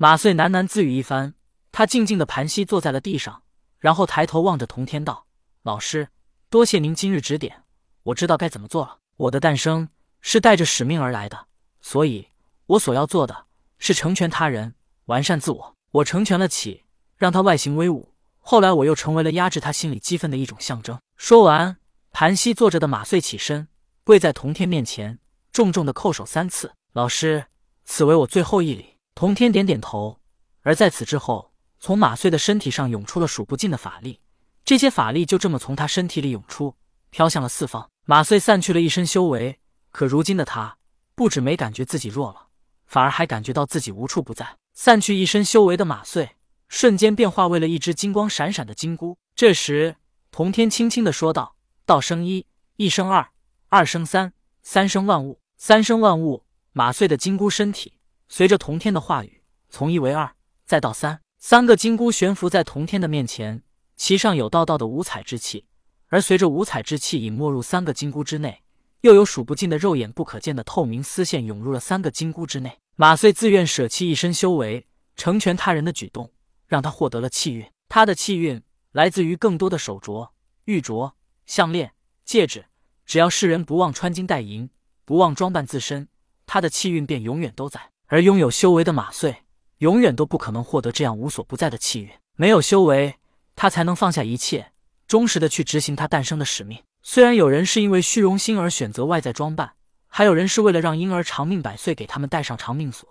马穗喃喃自语一番，他静静的盘膝坐在了地上，然后抬头望着童天道：“老师，多谢您今日指点，我知道该怎么做了。我的诞生是带着使命而来的，所以我所要做的是成全他人，完善自我。我成全了启，让他外形威武，后来我又成为了压制他心里激愤的一种象征。”说完，盘膝坐着的马穗起身，跪在童天面前，重重的叩首三次：“老师，此为我最后一礼。”童天点点头，而在此之后，从马穗的身体上涌出了数不尽的法力，这些法力就这么从他身体里涌出，飘向了四方。马穗散去了一身修为，可如今的他不止没感觉自己弱了，反而还感觉到自己无处不在。散去一身修为的马穗，瞬间变化为了一只金光闪闪的金箍。这时，童天轻轻的说道：“道生一，一生二，二生三，三生万物，三生万物。”马穗的金箍身体。随着童天的话语，从一为二，再到三，三个金箍悬浮在童天的面前，其上有道道的五彩之气。而随着五彩之气隐没入三个金箍之内，又有数不尽的肉眼不可见的透明丝线涌入了三个金箍之内。马穗自愿舍弃一身修为，成全他人的举动，让他获得了气运。他的气运来自于更多的手镯、玉镯、项链、戒指。只要世人不忘穿金戴银，不忘装扮自身，他的气运便永远都在。而拥有修为的马穗，永远都不可能获得这样无所不在的气运。没有修为，他才能放下一切，忠实的去执行他诞生的使命。虽然有人是因为虚荣心而选择外在装扮，还有人是为了让婴儿长命百岁，给他们戴上长命锁。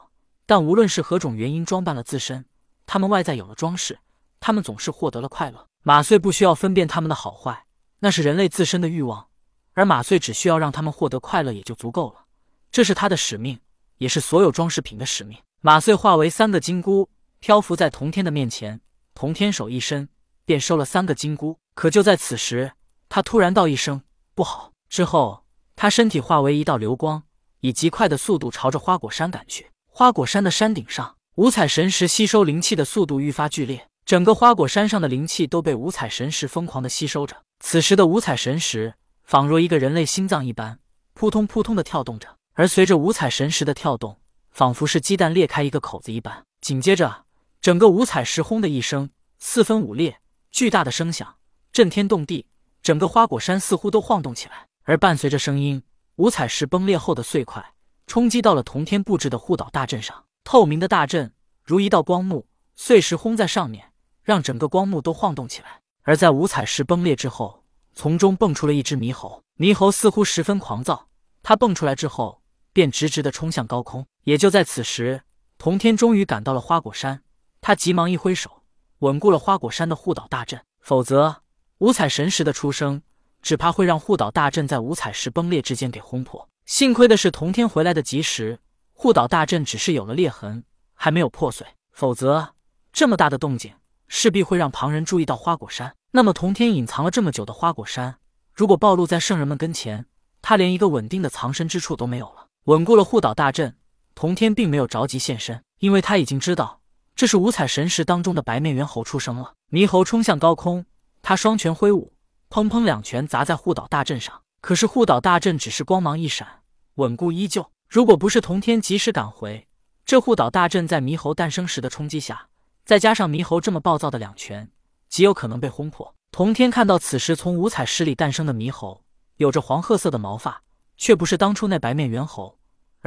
但无论是何种原因装扮了自身，他们外在有了装饰，他们总是获得了快乐。马穗不需要分辨他们的好坏，那是人类自身的欲望，而马穗只需要让他们获得快乐也就足够了。这是他的使命。也是所有装饰品的使命。马穗化为三个金箍，漂浮在童天的面前。童天手一伸，便收了三个金箍。可就在此时，他突然道一声“不好”，之后他身体化为一道流光，以极快的速度朝着花果山赶去。花果山的山顶上，五彩神石吸收灵气的速度愈发剧烈，整个花果山上的灵气都被五彩神石疯狂的吸收着。此时的五彩神石，仿若一个人类心脏一般，扑通扑通的跳动着。而随着五彩神石的跳动，仿佛是鸡蛋裂开一个口子一般。紧接着，整个五彩石轰的一声，四分五裂，巨大的声响震天动地，整个花果山似乎都晃动起来。而伴随着声音，五彩石崩裂后的碎块冲击到了同天布置的护岛大阵上，透明的大阵如一道光幕，碎石轰在上面，让整个光幕都晃动起来。而在五彩石崩裂之后，从中蹦出了一只猕猴，猕猴似乎十分狂躁，它蹦出来之后。便直直的冲向高空。也就在此时，童天终于赶到了花果山。他急忙一挥手，稳固了花果山的护岛大阵。否则，五彩神石的出生，只怕会让护岛大阵在五彩石崩裂之间给轰破。幸亏的是，童天回来的及时，护岛大阵只是有了裂痕，还没有破碎。否则，这么大的动静，势必会让旁人注意到花果山。那么，童天隐藏了这么久的花果山，如果暴露在圣人们跟前，他连一个稳定的藏身之处都没有了。稳固了护岛大阵，童天并没有着急现身，因为他已经知道这是五彩神石当中的白面猿猴出生了。猕猴冲向高空，他双拳挥舞，砰砰两拳砸在护岛大阵上。可是护岛大阵只是光芒一闪，稳固依旧。如果不是童天及时赶回，这护岛大阵在猕猴诞生时的冲击下，再加上猕猴这么暴躁的两拳，极有可能被轰破。童天看到此时从五彩石里诞生的猕猴，有着黄褐色的毛发，却不是当初那白面猿猴。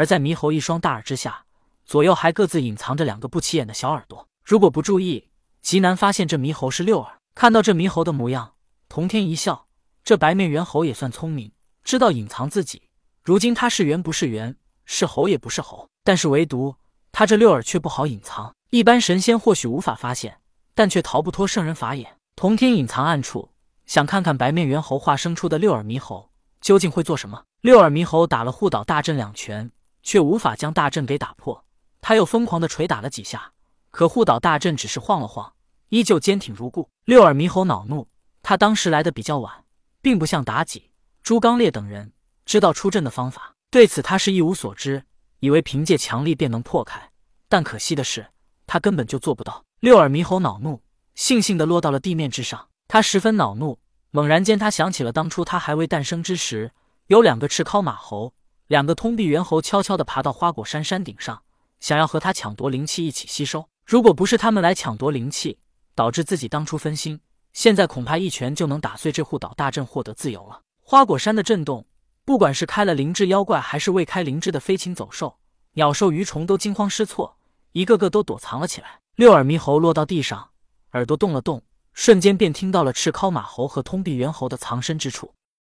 而在猕猴一双大耳之下，左右还各自隐藏着两个不起眼的小耳朵。如果不注意，极难发现这猕猴是六耳。看到这猕猴的模样，童天一笑。这白面猿猴也算聪明，知道隐藏自己。如今他是猿不是猿，是猴也不是猴，但是唯独他这六耳却不好隐藏。一般神仙或许无法发现，但却逃不脱圣人法眼。童天隐藏暗处，想看看白面猿猴化生出的六耳猕猴究竟会做什么。六耳猕猴打了护岛大阵两拳。却无法将大阵给打破，他又疯狂的捶打了几下，可护岛大阵只是晃了晃，依旧坚挺如故。六耳猕猴恼怒，他当时来的比较晚，并不像妲己、朱刚烈等人知道出阵的方法，对此他是一无所知，以为凭借强力便能破开，但可惜的是，他根本就做不到。六耳猕猴恼怒，悻悻的落到了地面之上，他十分恼怒。猛然间，他想起了当初他还未诞生之时，有两个赤尻马猴。两个通臂猿猴悄悄地爬到花果山山顶上，想要和他抢夺灵气一起吸收。如果不是他们来抢夺灵气，导致自己当初分心，现在恐怕一拳就能打碎这护岛大阵，获得自由了。花果山的震动，不管是开了灵智妖怪，还是未开灵智的飞禽走兽、鸟兽鱼虫，都惊慌失措，一个个都躲藏了起来。六耳猕猴落到地上，耳朵动了动，瞬间便听到了赤尻马猴和通臂猿猴的藏身之处。